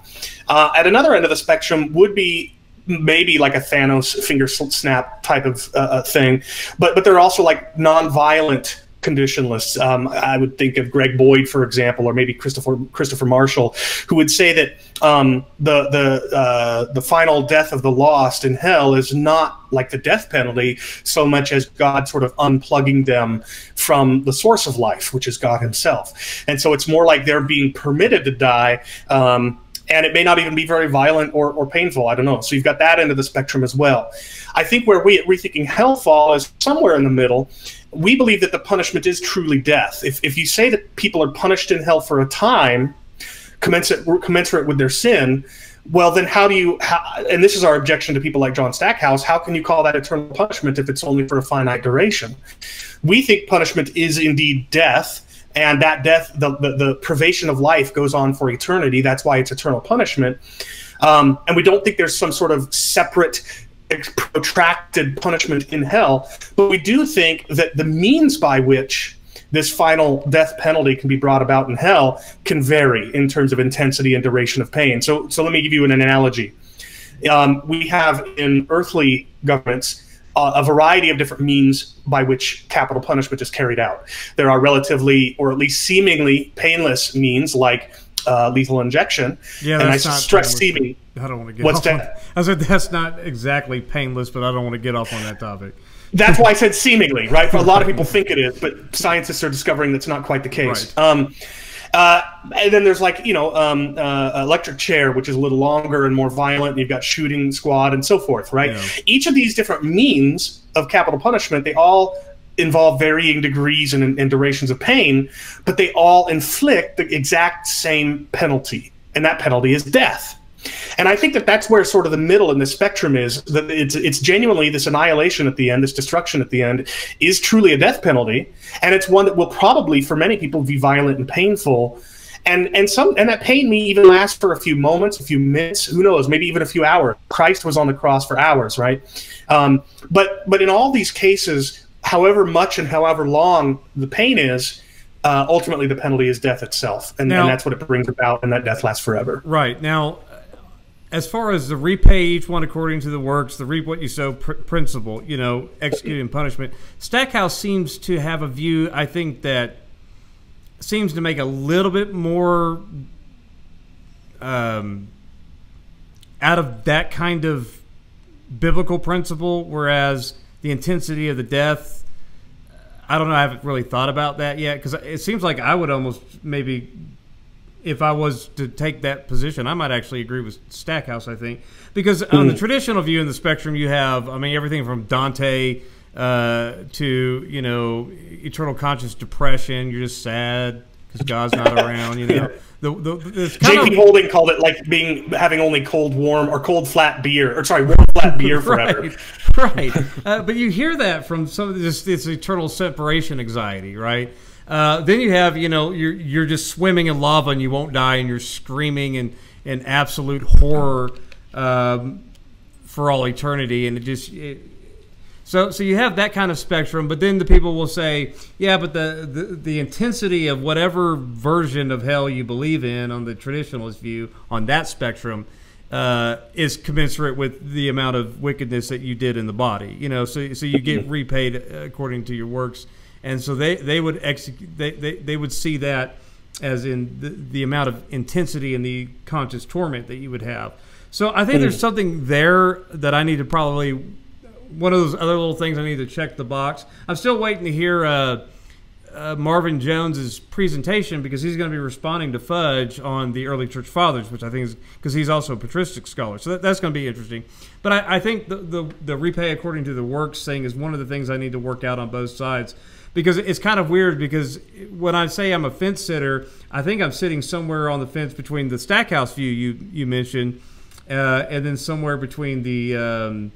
Uh, at another end of the spectrum would be maybe like a Thanos finger snap type of uh, uh, thing, but but they're also like non-violent conditionalists. Um, I would think of Greg Boyd, for example, or maybe Christopher Christopher Marshall, who would say that um, the the uh, the final death of the lost in hell is not like the death penalty so much as God sort of unplugging them from the source of life, which is God Himself. And so it's more like they're being permitted to die. Um, and it may not even be very violent or, or painful. I don't know. So you've got that end of the spectrum as well. I think where we at Rethinking Hell fall is somewhere in the middle, we believe that the punishment is truly death. If, if you say that people are punished in hell for a time, commensurate, commensurate with their sin, well, then how do you, how, and this is our objection to people like John Stackhouse, how can you call that eternal punishment if it's only for a finite duration? We think punishment is indeed death, and that death, the, the, the privation of life goes on for eternity. That's why it's eternal punishment. Um, and we don't think there's some sort of separate protracted punishment in hell. But we do think that the means by which this final death penalty can be brought about in hell can vary in terms of intensity and duration of pain. So, so let me give you an analogy. Um, we have in earthly governments uh, a variety of different means by which capital punishment is carried out. There are relatively, or at least seemingly, painless means like uh, lethal injection. Yeah, and I stress painless. seeming. I don't want to get What's off on that? I said that's not exactly painless, but I don't want to get off on that topic. That's why I said seemingly, right? For a lot of people think it is, but scientists are discovering that's not quite the case. Right. Um, uh, and then there's like you know um, uh, electric chair, which is a little longer and more violent. And you've got shooting squad and so forth, right? Yeah. Each of these different means of capital punishment, they all involve varying degrees and, and durations of pain, but they all inflict the exact same penalty, and that penalty is death. And I think that that's where sort of the middle in the spectrum is that it's it's genuinely this annihilation at the end, this destruction at the end, is truly a death penalty, and it's one that will probably for many people be violent and painful, and and some and that pain may even last for a few moments, a few minutes, who knows, maybe even a few hours. Christ was on the cross for hours, right? Um, but but in all these cases, however much and however long the pain is. Uh, ultimately, the penalty is death itself, and, Now- and that's what it brings about, and that death lasts forever. Right now, as far as the repay each one according to the works, the reap what you sow pr- principle, you know, executing punishment. Stackhouse seems to have a view. I think that seems to make a little bit more um, out of that kind of biblical principle, whereas the intensity of the death. I don't know. I haven't really thought about that yet because it seems like I would almost maybe if I was to take that position, I might actually agree with Stackhouse. I think because on the traditional view in the spectrum, you have, I mean, everything from Dante uh, to you know eternal conscious depression. You're just sad because God's not around. You know, the, the, it's J.P. of Holding called it like being having only cold warm or cold flat beer or sorry warm flat beer forever. right, right. Uh, but you hear that from some of this, this eternal separation anxiety, right? Uh, then you have, you know, you're you're just swimming in lava and you won't die, and you're screaming in in absolute horror um, for all eternity, and it just. It, so, so you have that kind of spectrum, but then the people will say, yeah, but the, the, the intensity of whatever version of hell you believe in on the traditionalist view on that spectrum uh, is commensurate with the amount of wickedness that you did in the body. You know, so so you get repaid according to your works, and so they they would execute they, they, they would see that as in the, the amount of intensity and the conscious torment that you would have. So I think there's something there that I need to probably one of those other little things I need to check the box. I'm still waiting to hear uh, uh, Marvin Jones's presentation because he's going to be responding to Fudge on the early church fathers, which I think is because he's also a patristic scholar. So that, that's going to be interesting. But I, I think the, the the repay according to the works thing is one of the things I need to work out on both sides because it's kind of weird because when I say I'm a fence sitter, I think I'm sitting somewhere on the fence between the Stackhouse view you you mentioned, uh, and then somewhere between the um,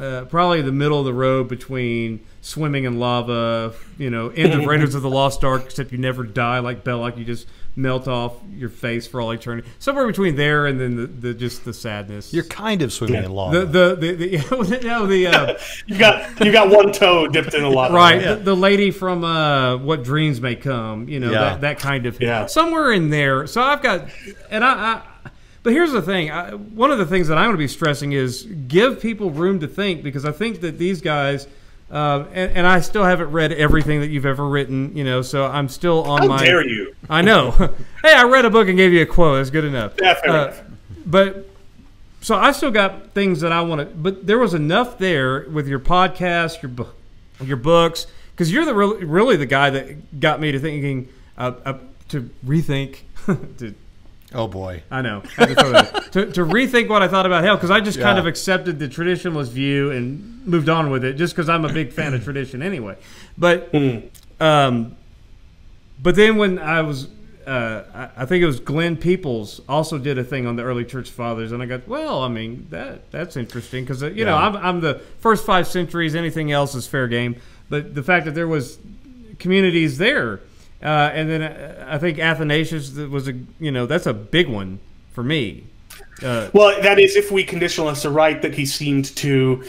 uh, probably the middle of the road between swimming in lava, you know, end of Raiders of the Lost Ark, except you never die like Belloq, you just melt off your face for all eternity. Somewhere between there and then the, the just the sadness. You're kind of swimming in lava. the the the, the no the uh, You got you got one toe dipped in a lot. right the, the lady from uh, What Dreams May Come, you know Yeah. that that kind of Yeah. somewhere in there. So I've got and I. I But here's the thing. I, one of the things that I'm going to be stressing is give people room to think because I think that these guys. Uh, and, and, I still haven't read everything that you've ever written, you know. So I'm still on How my. How dare you? I know. hey, I read a book and gave you a quote. That's good enough. Definitely. Uh, but so I still got things that I want to. But there was enough there with your podcast, your book, your books, because you're the really, really the guy that got me to thinking uh, uh, to rethink. to, oh boy, I know to, to, to, rethink what I thought about hell because I just Yeah. kind of accepted the traditionalist view and moved on with it just because I'm a big fan of tradition anyway. But um, but then when I was uh, I, I think it was Glenn Peoples also did a thing on the early church fathers, and I got well. I mean that that's interesting because you know I'm, I'm the first five centuries. Anything else is fair game, but the fact that there was communities there, uh, and then uh, I think Athanasius was a you know that's a big one for me. Uh, Well, that is if we conditionalists are right that he seemed to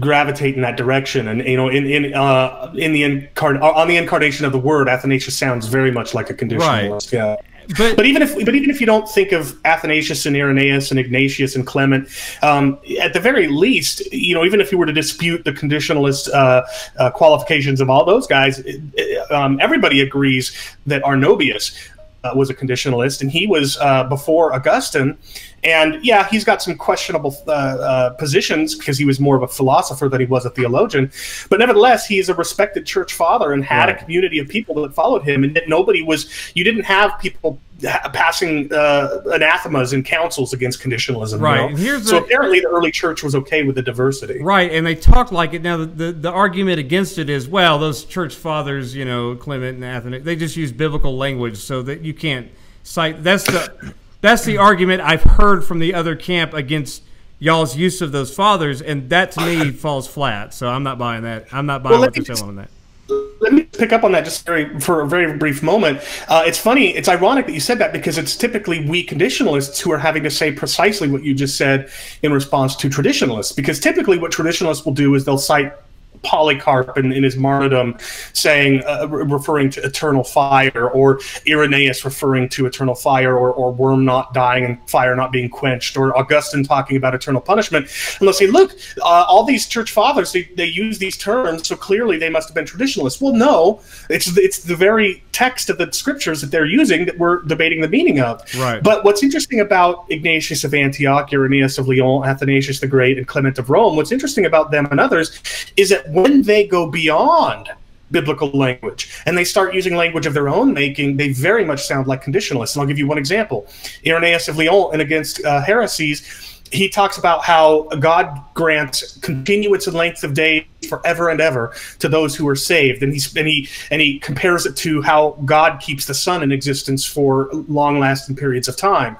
gravitate in that direction, and you know, in in uh, in the incarn- on the incarnation of the word, Athanasius sounds very much like a conditionalist. Yeah. But But even if, but even if you don't think of Athanasius and Irenaeus and Ignatius and Clement, um, at the very least, you know, even if you were to dispute the conditionalist uh, uh, qualifications of all those guys, um, everybody agrees that Arnobius uh, was a conditionalist, and he was uh, before Augustine. And yeah, he's got some questionable uh, uh, positions because he was more of a philosopher than he was a theologian. But nevertheless, he's a respected church father and had a community of people that followed him, and that nobody was. You didn't have people passing uh, anathemas and councils against conditionalism. you Right. know? Here's so the- apparently, the early church was okay with the diversity. Right, and they talk like it. Now, the, the, the argument against it is, well, those church fathers, you know, Clement and Athanasius, they just use biblical language so that you can't cite. That's the that's the argument I've heard from the other camp against y'all's use of those fathers, and that to me falls flat. So I'm not buying that. I'm not buying Well, what they're telling on that. Let me pick up on that just very for a very brief moment. Uh, it's funny, it's ironic that you said that because it's typically we conditionalists who are having to say precisely what you just said in response to traditionalists. Because typically, what traditionalists will do is they'll cite Polycarp in, in his martyrdom, saying, uh, re- referring to eternal fire, or Irenaeus referring to eternal fire, or, or worm not dying and fire not being quenched, or Augustine talking about eternal punishment. And they'll say, look, uh, all these church fathers, they, they use these terms, so clearly they must have been traditionalists. Well, no, it's, it's the very text of the scriptures that they're using that we're debating the meaning of. Right. But what's interesting about Ignatius of Antioch, Irenaeus of Lyon, Athanasius the Great, and Clement of Rome, what's interesting about them and others is that when they go beyond biblical language and they start using language of their own making, they very much sound like conditionalists. And I'll give you one example. Irenaeus of Lyon and against uh, heresies, he talks about how God grants continuance and length of days forever and ever to those who are saved, and he's and he and he compares it to how God keeps the sun in existence for long-lasting periods of time.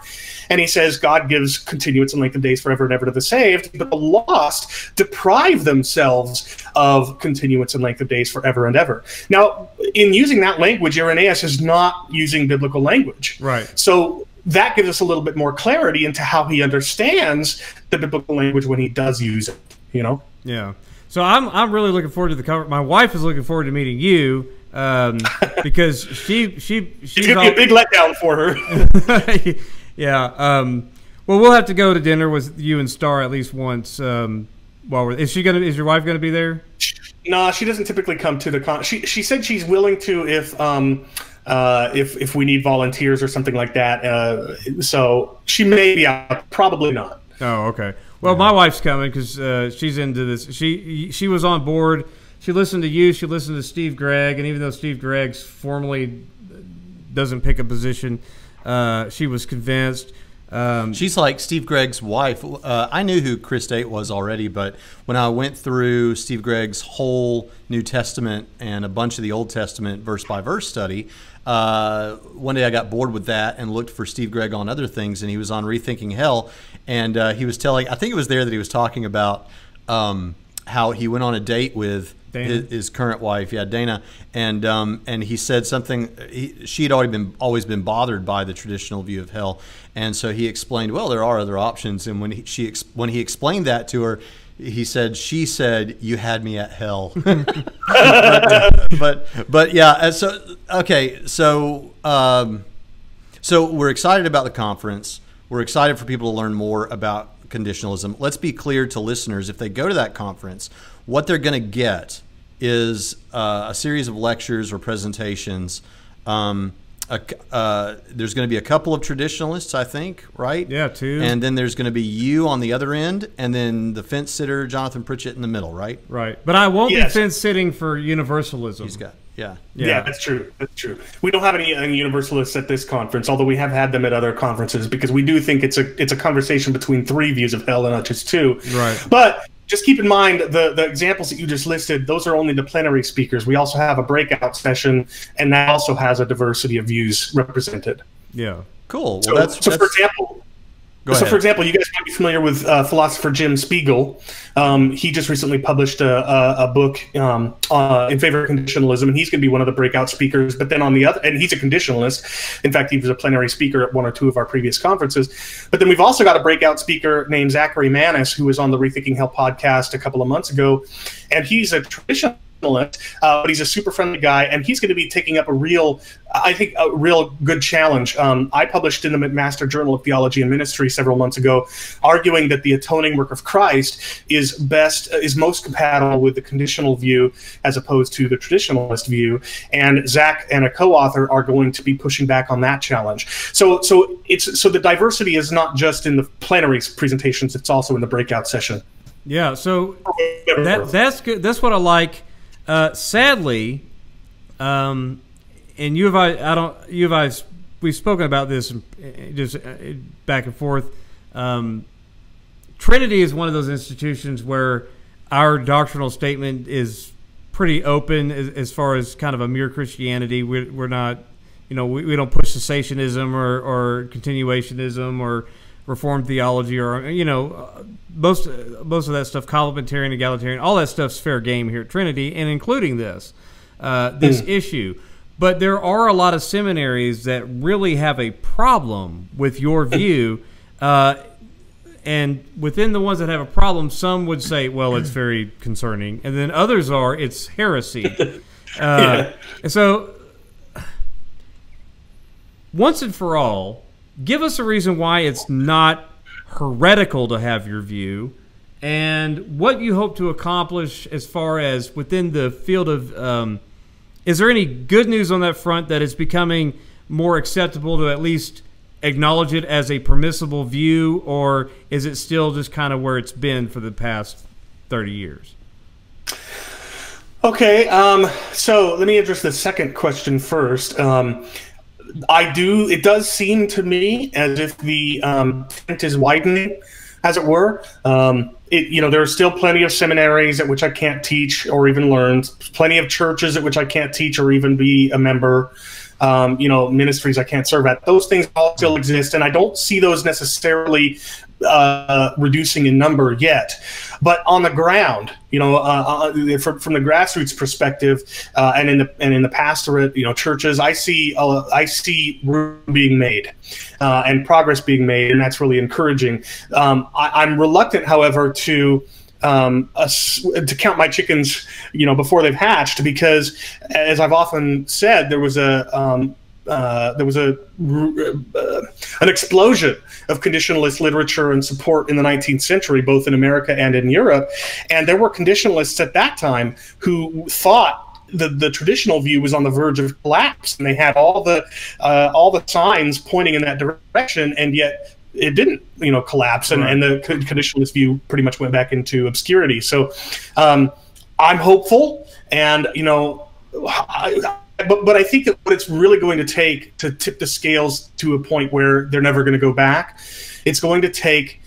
And he says God gives continuance and length of days forever and ever to the saved, but the lost deprive themselves of continuance and length of days forever and ever. Now, in using that language, Irenaeus is not using biblical language. Right. So that gives us a little bit more clarity into how he understands the biblical language when he does use it. You know. Yeah. So I'm I'm really looking forward to the cover. My wife is looking forward to meeting you um, because she she It's she's gonna all, be a big letdown for her. yeah. Um, well, we'll have to go to dinner with you and Star at least once. Um, while we're is she gonna is your wife gonna be there? no, she doesn't typically come to the con. She she said she's willing to if um uh if if we need volunteers or something like that. Uh, so she may be out. Probably not. Oh, okay. Well, my wife's coming because uh, she's into this. She she was on board. She listened to you. She listened to Steve Gregg, and even though Steve Gregg's formally doesn't pick a position, uh, she was convinced. Um, She's like Steve Gregg's wife. Uh, I knew who Chris Date was already, but when I went through Steve Gregg's whole New Testament and a bunch of the Old Testament verse by verse study, uh, one day I got bored with that and looked for Steve Gregg on other things, and he was on Rethinking Hell, and uh, he was telling. I think it was there that he was talking about um, how he went on a date with. His, his current wife, yeah, Dana, and um, and he said something. He, she had already been always been bothered by the traditional view of hell, and so he explained, well, there are other options. And when he, she when he explained that to her, he said, she said, you had me at hell. but, but but yeah, uh, so okay, so um, so we're excited about the conference. We're excited for people to learn more about conditionalism. Let's be clear to listeners if they go to that conference, what they're going to get is uh, a series of lectures or presentations. Um, a, uh, there's going to be a couple of traditionalists, I think, right? Yeah, two. And then there's going to be you on the other end, and then the fence sitter, Jonathan Pritchett, in the middle, right? Right. But I won't Yes. be fence sitting for universalism. He's got, yeah. Yeah. that's true. That's true. We don't have any, any universalists at this conference, although we have had them at other conferences because we do think it's a it's a conversation between three views of hell and not just two. Right. But just keep in mind the the examples that you just listed; those are only the plenary speakers. We also have a breakout session, and that also has a diversity of views represented. Yeah. Cool. Well, So, that's, so that's for example, go so ahead. for example, you guys might be familiar with uh, philosopher Jim Spiegel. Um, he just recently published a, a, a book um, uh, in favor of conditionalism, and he's going to be one of the breakout speakers. But then on the other, and he's a conditionalist. In fact, he was a plenary speaker at one or two of our previous conferences. But then we've also got a breakout speaker named Zachary Manis, who was on the Rethinking Hell podcast a couple of months ago, and he's a traditional uh, but he's a super friendly guy, and he's going to be taking up a real, I think, a real good challenge. Um, I published in the McMaster Journal of Theology and Ministry several months ago, arguing that the atoning work of Christ is best, is most compatible with the conditional view as opposed to the traditionalist view. And Zach and a co-author are going to be pushing back on that challenge. So, so it's so the diversity is not just in the plenary presentations; it's also in the breakout session. Yeah. So that that's good. That's what I like. Uh, sadly, um, and you have I, I don't you have I we've spoken about this just uh, back and forth. Um, Trinity is one of those institutions where our doctrinal statement is pretty open as, as far as kind of a mere Christianity. We're, we're not, you know, we, we don't push cessationism or, or continuationism or Reformed theology or you know most most of that stuff, complementarian, egalitarian, all that stuff's fair game here at Trinity, and including this uh, this issue. But there are a lot of seminaries that really have a problem with your view. Uh, and within the ones that have a problem, some would say, well, it's very concerning. And then others are, it's heresy. Uh, And so, once and for all, give us a reason why it's not heretical to have your view and what you hope to accomplish as far as within the field of. Um, is there any good news on that front that it's becoming more acceptable to at least acknowledge it as a permissible view, or is it still just kind of where it's been for the past 30 years? Okay, um, so let me address the second question first. Um, I do. It does seem to me as if the um, tent is widening, as it were. Um, it, you know, there are still plenty of seminaries at which I can't teach or even learn. Plenty of churches at which I can't teach or even be a member. Um, you know, ministries I can't serve at. Those things all still exist, and I don't see those necessarily uh, reducing in number yet. But on the ground, you know, uh, uh, from, from the grassroots perspective, uh, and in the and in the pastorate, you know, churches, I see uh, I see room being made uh, and progress being made, and that's really encouraging. Um, I, I'm reluctant, however, to um, a to count my chickens, you know, before they've hatched, because as I've often said, there was a um, uh, there was a uh, an explosion of conditionalist literature and support in the 19th century, both in America and in Europe, and there were conditionalists at that time who thought the, the traditional view was on the verge of collapse, and they had all the uh, all the signs pointing in that direction, and yet it didn't, you know, collapse, and, Right. and the conditionalist view pretty much went back into obscurity. So, um, I'm hopeful, and you know, I, but but I think that what it's really going to take to tip the scales to a point where they're never going to go back, it's going to take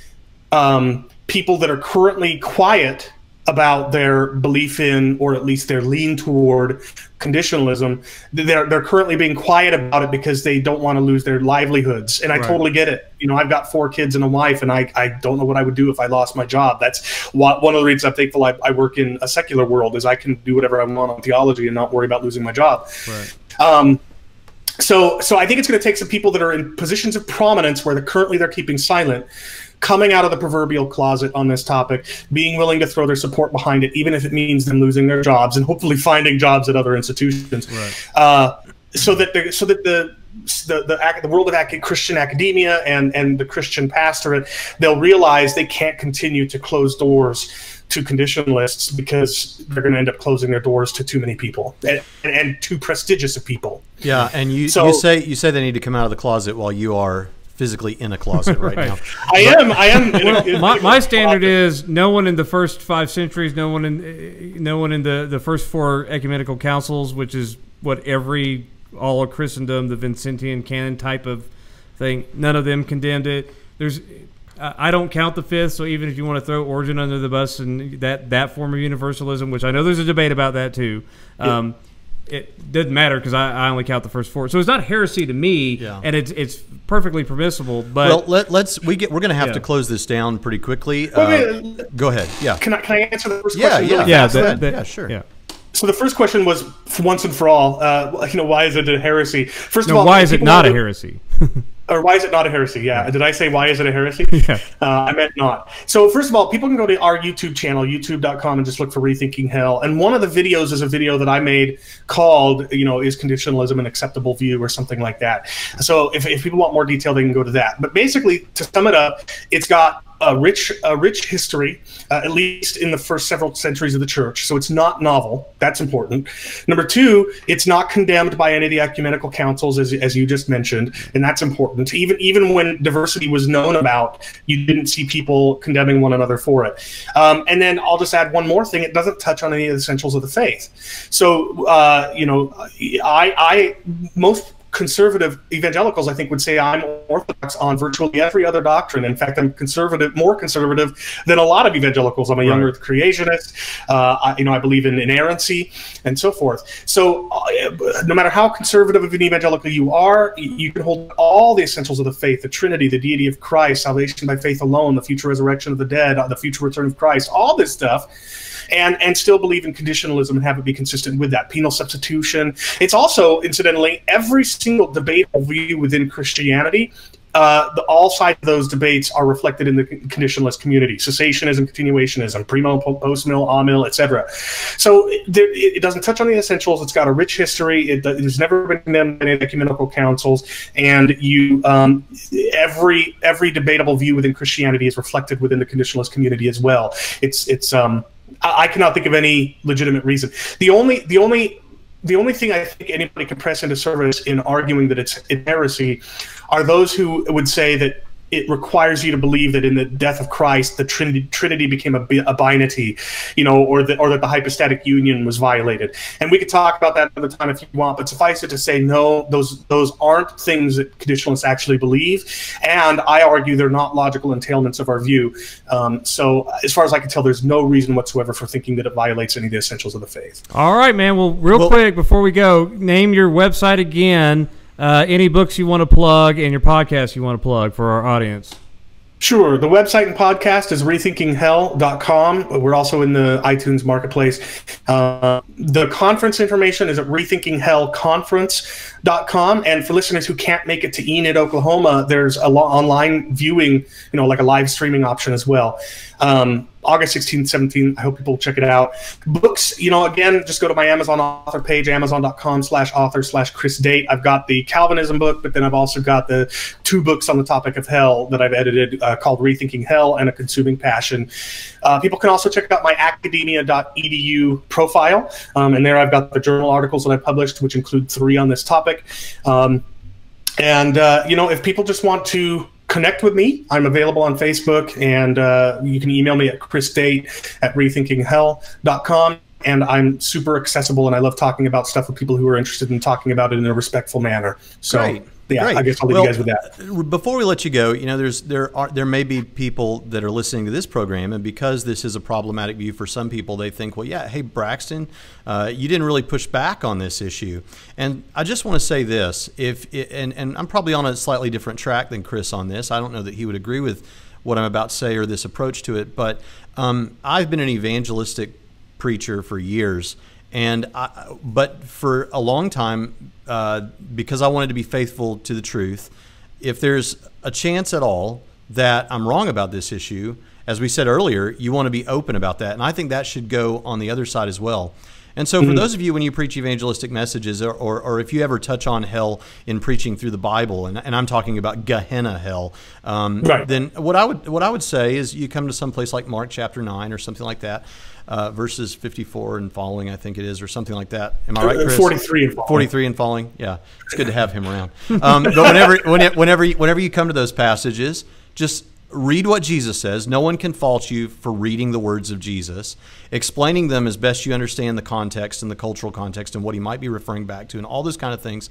um, people that are currently quiet about their belief in, or at least their lean toward conditionalism. They're they're currently being quiet about it because they don't want to lose their livelihoods, and I Right. totally get it. You know, I've got four kids and a wife, and I, I don't know what I would do if I lost my job. That's wha- one of the reasons I'm thankful I, I work in a secular world is I can do whatever I want on theology and not worry about losing my job. Right. Um, so, so I think it's going to take some people that are in positions of prominence where they're currently they're keeping silent, coming out of the proverbial closet on this topic, being willing to throw their support behind it, even if it means them losing their jobs and hopefully finding jobs at other institutions. Right. Uh, so that the, so that the the, the, the world of Christian academia and, and the Christian pastorate, they'll realize they can't continue to close doors to conditionalists because they're going to end up closing their doors to too many people and, and too prestigious of people. Yeah, and you, so, you say you say they need to come out of the closet while you are physically in a closet right, right. now. I am. I am. well, my, my standard is no one in the first five centuries, no one in no one in the the first four ecumenical councils, which is what every all of Christendom, the Vincentian canon type of thing. None of them condemned it. There's I don't count the fifth, so even if you want to throw Origen under the bus and that that form of universalism, which I know there's a debate about that too, um, it doesn't matter because I, I, only count the first four. So it's not heresy to me, yeah. and it's it's perfectly permissible. But well, let, us we get we're going to have yeah. to close this down pretty quickly. Uh, go ahead. Yeah. Can I can I answer the first yeah, question? Yeah, really yeah, that, that, yeah, sure. Yeah. So the first question was once and for all, uh, you know, why is it a heresy? First no, of all, why is it not a heresy? or why is it not a heresy? Yeah. Did I say why is it a heresy? Yeah. Uh, I meant not. So first of all, people can go to our YouTube channel, youtube.com, and just look for Rethinking Hell. And one of the videos is a video that I made called, you know, is conditionalism an acceptable view or something like that. So if, if people want more detail, they can go to that. But basically, to sum it up, it's got a rich, a rich history, uh, at least in the first several centuries of the church. So it's not novel. That's important. Number two, it's not condemned by any of the ecumenical councils, as, as you just mentioned, and that's important. Even even when diversity was known about, you didn't see people condemning one another for it. Um, and then I'll just add one more thing: it doesn't touch on any of the essentials of the faith. So uh, you know, I, I most conservative evangelicals, I think, would say I'm orthodox on virtually every other doctrine. In fact, I'm conservative, more conservative than a lot of evangelicals. I'm a young Earth creationist. Uh, I, you know, I believe in inerrancy and so forth. So, uh, no matter how conservative of an evangelical you are, you can hold all the essentials of the faith: the Trinity, the deity of Christ, salvation by faith alone, the future resurrection of the dead, the future return of Christ, all this stuff and and still believe in conditionalism and have it be consistent with that penal substitution. It's also, incidentally, every single debate view within Christianity uh, the, all sides of those debates are reflected in the conditionalist community: cessationism, continuationism, pre-mill, post-mill, etc. So it, it, doesn't touch on the essentials. It's got a rich history. It, there's never been condemned any ecumenical councils, and you um, every every debatable view within Christianity is reflected within the conditionalist community as well. It's it's um, I cannot think of any legitimate reason. The only the only the only thing I think anybody can press into service in arguing that it's heresy are those who would say that it requires you to believe that in the death of Christ, the Trinity, Trinity became a, a binity, you know, or that or that the hypostatic union was violated. And we could talk about that another time if you want. But suffice it to say, no, those those aren't things that conditionalists actually believe, and I argue they're not logical entailments of our view. Um, so, as far as I can tell, there's no reason whatsoever for thinking that it violates any of the essentials of the faith. All right, man. Well, real well, quick before we go, name your website again uh, any books you want to plug and your podcast you want to plug for our audience. Sure. The website and podcast is rethinkinghell.com. We're also in the iTunes marketplace. Uh, the conference information is at rethinkinghellconference.com. And for listeners who can't make it to Enid, Oklahoma, there's a lo- online viewing, you know, like a live streaming option as well. Um, August 16th, 17th. I hope people check it out. Books, you know, again, just go to my Amazon author page, amazon.com slash author slash Chris Date. I've got the Calvinism book, but then I've also got the two books on the topic of hell that I've edited uh, called Rethinking Hell and A Consuming Passion. Uh, people can also check out my academia.edu profile. Um, and there I've got the journal articles that I published, which include three on this topic. Um, and, uh, you know, if people just want to connect with me. I'm available on Facebook, and uh, you can email me at chrisdate at rethinkinghell.com. And I'm super accessible, and I love talking about stuff with people who are interested in talking about it in a respectful manner. So. Great yeah, Great. I guess I'll leave well, you guys with that. Before we let you go, you know, there's there are there may be people that are listening to this program, and because this is a problematic view for some people, they think, well, yeah, hey Braxton, uh, you didn't really push back on this issue. And I just want to say this: if it, and and I'm probably on a slightly different track than Chris on this. I don't know that he would agree with what I'm about to say or this approach to it, but um, I've been an evangelistic preacher for years and I, but for a long time, uh, because I wanted to be faithful to the truth, if there's a chance at all that I'm wrong about this issue, as we said earlier, you want to be open about that, and I think that should go on the other side as well. And so, for those of you when you preach evangelistic messages, or, or, or if you ever touch on hell in preaching through the Bible, and, and I'm talking about Gehenna hell, um, Right. then what I would what I would say is you come to some place like Mark chapter nine or something like that, uh, verses 54 and following, I think it is, or something like that. Am I right, Uh, Chris? 43 and following. 43 and following. Yeah, it's good to have him around. Um, but whenever, when- whenever, you- whenever you come to those passages, just read what Jesus says. No one can fault you for reading the words of Jesus, explaining them as best you understand the context and the cultural context and what he might be referring back to, and all those kind of things.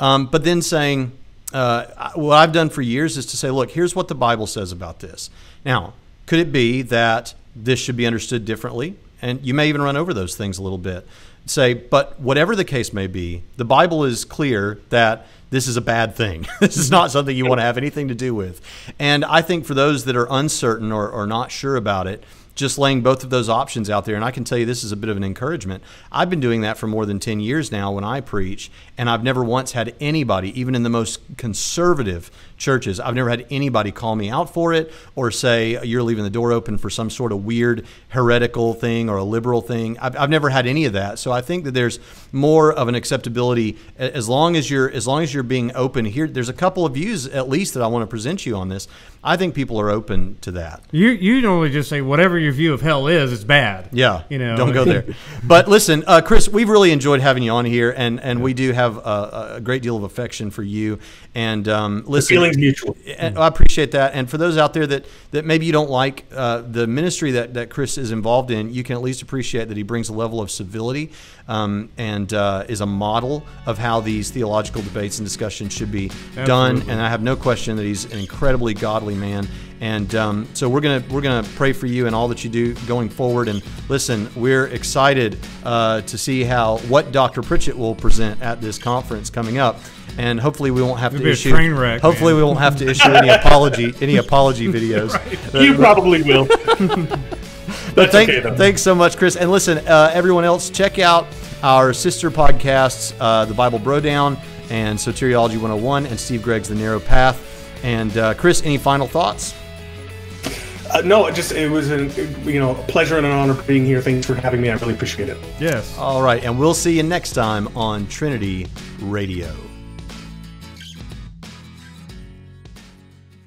Um, but then saying, uh, what I've done for years is to say, look, here's what the Bible says about this. Now, could it be that this should be understood differently? And you may even run over those things a little bit. Say, but whatever the case may be, the Bible is clear that this is a bad thing. this is not something you want to have anything to do with. And I think for those that are uncertain or, or not sure about it, just laying both of those options out there. And I can tell you this is a bit of an encouragement. I've been doing that for more than 10 years now when I preach, and I've never once had anybody, even in the most conservative churches, I've never had anybody call me out for it or say you're leaving the door open for some sort of weird heretical thing or a liberal thing. I've, I've never had any of that. So I think that there's more of an acceptability as long as you're as long as you're being open here. There's a couple of views at least that I want to present you on this. I think people are open to that. You you normally just say whatever your view of hell is, it's bad. Yeah, you know, don't go there. but listen, uh, Chris, we've really enjoyed having you on here, and and we do have a, a great deal of affection for you. And um, listen, feeling's mutual. and I appreciate that. And for those out there that, that maybe you don't like uh, the ministry that, that Chris is involved in, you can at least appreciate that he brings a level of civility um, and uh, is a model of how these theological debates and discussions should be done. And I have no question that he's an incredibly godly man. And um, so we're gonna we're gonna pray for you and all that you do going forward. And listen, we're excited uh, to see how what Dr. Pritchett will present at this conference coming up. And hopefully we won't have It'll to issue. wreck, hopefully man. we won't have to issue any apology any apology videos. You probably will. But That's thank, okay, though. thanks so much, Chris. And listen, uh, everyone else, check out our sister podcasts, uh, The Bible Bro Down and Soteriology 101, and Steve Gregg's The Narrow Path. And uh, Chris, any final thoughts? Uh, no, it just it was a you know a pleasure and an honor being here. Thanks for having me. I really appreciate it. yes. All right, and we'll see you next time on Trinity Radio.